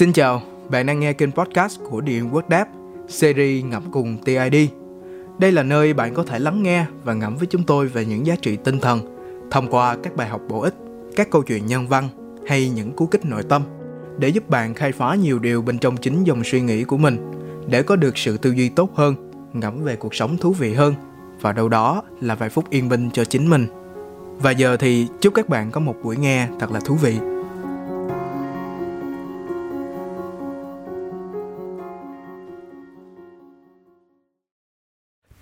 Xin chào, bạn đang nghe kênh podcast của Điện Quốc Đáp, series ngập cùng TID. Đây là nơi bạn có thể lắng nghe và ngẫm với chúng tôi về những giá trị tinh thần thông qua các bài học bổ ích, các câu chuyện nhân văn hay những cú kích nội tâm để giúp bạn khai phá nhiều điều bên trong chính dòng suy nghĩ của mình để có được sự tư duy tốt hơn, ngẫm về cuộc sống thú vị hơn và đâu đó là vài phút yên bình cho chính mình. Và giờ thì chúc các bạn có một buổi nghe thật là thú vị.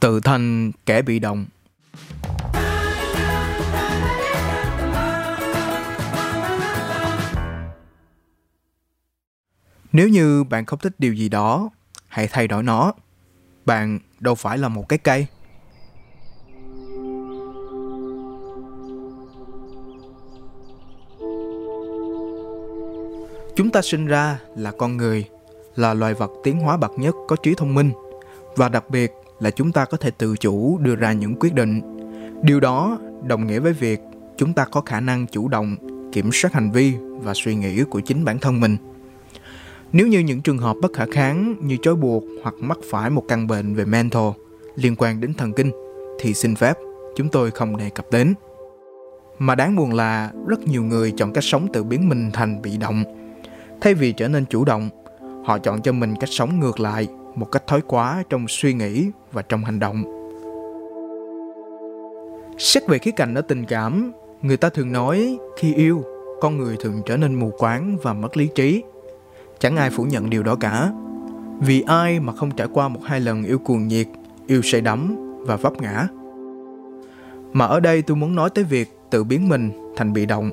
Tự thành kẻ bị động Nếu như bạn không thích điều gì đó, hãy thay đổi nó. Bạn đâu phải là một cái cây. Chúng ta sinh ra là con người, là loài vật tiến hóa bậc nhất có trí thông minh và đặc biệt là chúng ta có thể tự chủ đưa ra những quyết định. Điều đó đồng nghĩa với việc chúng ta có khả năng chủ động kiểm soát hành vi và suy nghĩ của chính bản thân mình. Nếu như những trường hợp bất khả kháng như trói buộc hoặc mắc phải một căn bệnh về mental liên quan đến thần kinh thì xin phép chúng tôi không đề cập đến. Mà đáng buồn là rất nhiều người chọn cách sống tự biến mình thành bị động. Thay vì trở nên chủ động, họ chọn cho mình cách sống ngược lại, một cách thói quá trong suy nghĩ và trong hành động. Xét về khía cạnh ở tình cảm, người ta thường nói khi yêu, con người thường trở nên mù quáng và mất lý trí Chẳng ai phủ nhận điều đó cả. Vì ai mà không trải qua một hai lần yêu cuồng nhiệt, yêu say đắm và vấp ngã. Mà ở đây tôi muốn nói tới việc tự biến mình thành bị động,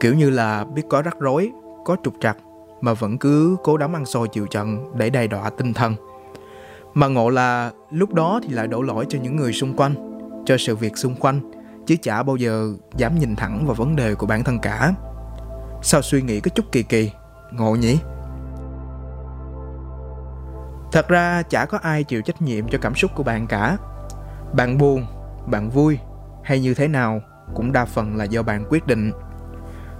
kiểu như là biết có rắc rối, có trục trặc mà vẫn cứ cố đắm ăn xôi chịu trận để đầy đọa tinh thần. Mà ngộ là lúc đó thì lại đổ lỗi cho những người xung quanh, cho sự việc xung quanh, chứ chả bao giờ dám nhìn thẳng vào vấn đề của bản thân cả. Sao suy nghĩ có chút kỳ kỳ, ngộ nhỉ? thật ra chả có ai chịu trách nhiệm cho cảm xúc của bạn cả bạn buồn bạn vui hay như thế nào cũng đa phần là do bạn quyết định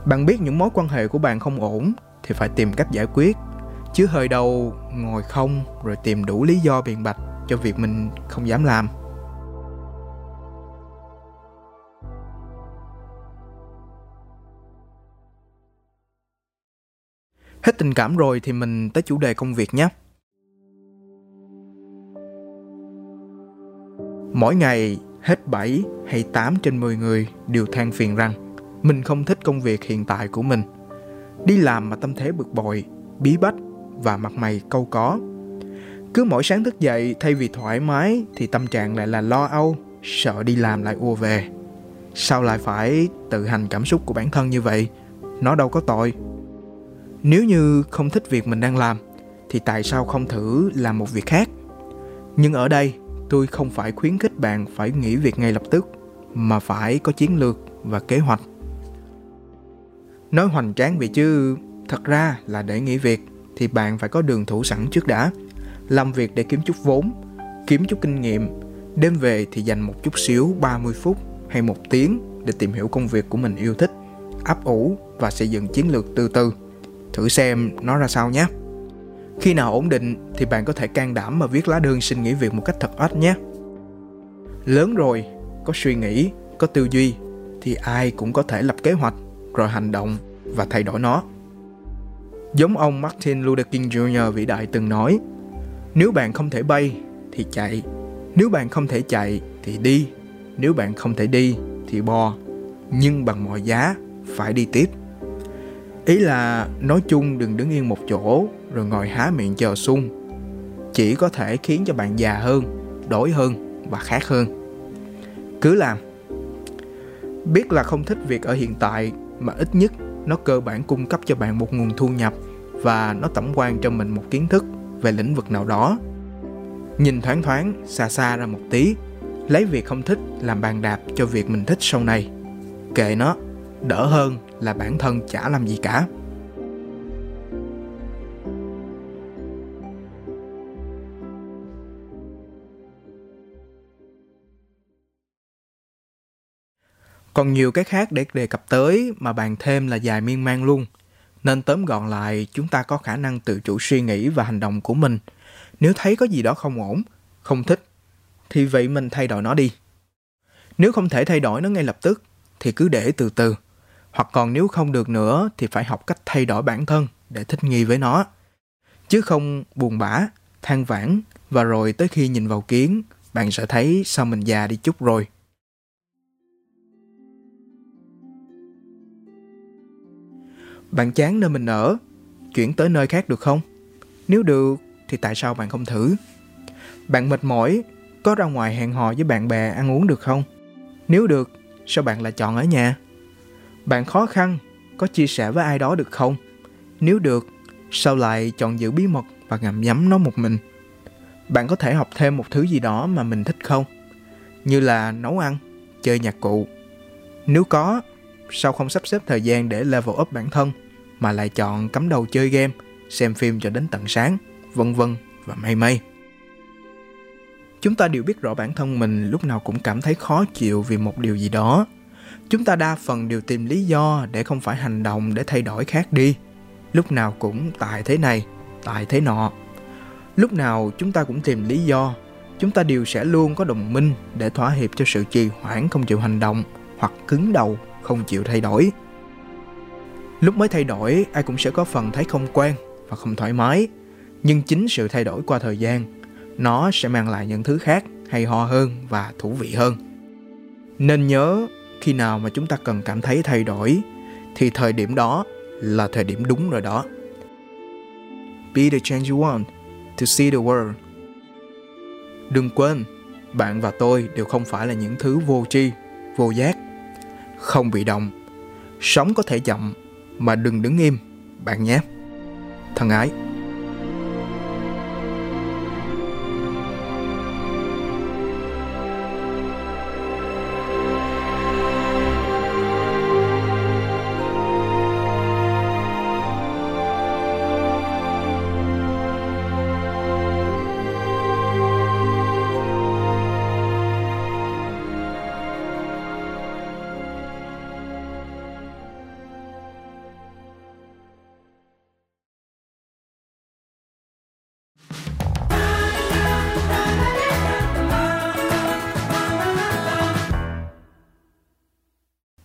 bạn biết những mối quan hệ của bạn không ổn thì phải tìm cách giải quyết chứ hơi đầu ngồi không rồi tìm đủ lý do biện bạch cho việc mình không dám làm hết tình cảm rồi thì mình tới chủ đề công việc nhé Mỗi ngày hết 7 hay 8 trên 10 người đều than phiền rằng mình không thích công việc hiện tại của mình. Đi làm mà tâm thế bực bội, bí bách và mặt mày câu có. Cứ mỗi sáng thức dậy thay vì thoải mái thì tâm trạng lại là lo âu, sợ đi làm lại ùa về. Sao lại phải tự hành cảm xúc của bản thân như vậy? Nó đâu có tội. Nếu như không thích việc mình đang làm thì tại sao không thử làm một việc khác? Nhưng ở đây tôi không phải khuyến khích bạn phải nghỉ việc ngay lập tức mà phải có chiến lược và kế hoạch nói hoành tráng vậy chứ thật ra là để nghỉ việc thì bạn phải có đường thủ sẵn trước đã làm việc để kiếm chút vốn kiếm chút kinh nghiệm đêm về thì dành một chút xíu 30 phút hay một tiếng để tìm hiểu công việc của mình yêu thích ấp ủ và xây dựng chiến lược từ từ thử xem nó ra sao nhé khi nào ổn định thì bạn có thể can đảm mà viết lá đơn xin nghỉ việc một cách thật ít nhé. Lớn rồi, có suy nghĩ, có tư duy thì ai cũng có thể lập kế hoạch rồi hành động và thay đổi nó. Giống ông Martin Luther King Jr. vĩ đại từng nói, nếu bạn không thể bay thì chạy, nếu bạn không thể chạy thì đi, nếu bạn không thể đi thì bò, nhưng bằng mọi giá phải đi tiếp. Ý là nói chung đừng đứng yên một chỗ rồi ngồi há miệng chờ sung chỉ có thể khiến cho bạn già hơn đổi hơn và khác hơn cứ làm biết là không thích việc ở hiện tại mà ít nhất nó cơ bản cung cấp cho bạn một nguồn thu nhập và nó tổng quan cho mình một kiến thức về lĩnh vực nào đó. Nhìn thoáng thoáng, xa xa ra một tí, lấy việc không thích làm bàn đạp cho việc mình thích sau này. Kệ nó, đỡ hơn là bản thân chả làm gì cả. Còn nhiều cái khác để đề cập tới mà bàn thêm là dài miên man luôn. Nên tóm gọn lại, chúng ta có khả năng tự chủ suy nghĩ và hành động của mình. Nếu thấy có gì đó không ổn, không thích, thì vậy mình thay đổi nó đi. Nếu không thể thay đổi nó ngay lập tức, thì cứ để từ từ. Hoặc còn nếu không được nữa thì phải học cách thay đổi bản thân để thích nghi với nó. Chứ không buồn bã, than vãn và rồi tới khi nhìn vào kiến, bạn sẽ thấy sao mình già đi chút rồi. Bạn chán nơi mình ở, chuyển tới nơi khác được không? Nếu được thì tại sao bạn không thử? Bạn mệt mỏi, có ra ngoài hẹn hò với bạn bè ăn uống được không? Nếu được, sao bạn lại chọn ở nhà? Bạn khó khăn, có chia sẻ với ai đó được không? Nếu được, sao lại chọn giữ bí mật và ngậm nhắm nó một mình? Bạn có thể học thêm một thứ gì đó mà mình thích không? Như là nấu ăn, chơi nhạc cụ. Nếu có, sao không sắp xếp thời gian để level up bản thân mà lại chọn cắm đầu chơi game, xem phim cho đến tận sáng, vân vân và may may. Chúng ta đều biết rõ bản thân mình lúc nào cũng cảm thấy khó chịu vì một điều gì đó. Chúng ta đa phần đều tìm lý do để không phải hành động để thay đổi khác đi. Lúc nào cũng tại thế này, tại thế nọ. Lúc nào chúng ta cũng tìm lý do. Chúng ta đều sẽ luôn có đồng minh để thỏa hiệp cho sự trì hoãn không chịu hành động hoặc cứng đầu không chịu thay đổi. Lúc mới thay đổi, ai cũng sẽ có phần thấy không quen và không thoải mái. Nhưng chính sự thay đổi qua thời gian, nó sẽ mang lại những thứ khác hay ho hơn và thú vị hơn. Nên nhớ, khi nào mà chúng ta cần cảm thấy thay đổi, thì thời điểm đó là thời điểm đúng rồi đó. Be the change you want to see the world. Đừng quên, bạn và tôi đều không phải là những thứ vô tri, vô giác, không bị động. Sống có thể chậm, mà đừng đứng im, bạn nhé. Thân ái.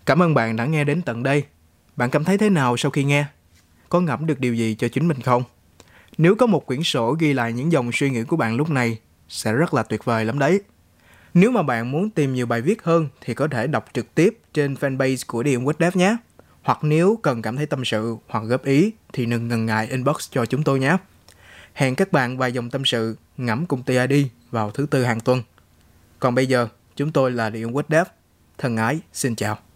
Cảm ơn bạn đã nghe đến tận đây. Bạn cảm thấy thế nào sau khi nghe? Có ngẫm được điều gì cho chính mình không? Nếu có một quyển sổ ghi lại những dòng suy nghĩ của bạn lúc này, sẽ rất là tuyệt vời lắm đấy. Nếu mà bạn muốn tìm nhiều bài viết hơn thì có thể đọc trực tiếp trên fanpage của Điện Quýt Dev nhé. Hoặc nếu cần cảm thấy tâm sự hoặc góp ý thì đừng ngần ngại inbox cho chúng tôi nhé. Hẹn các bạn vài dòng tâm sự ngẫm cùng TID vào thứ tư hàng tuần. Còn bây giờ, chúng tôi là Điện Quýt Dev. Thân ái, xin chào.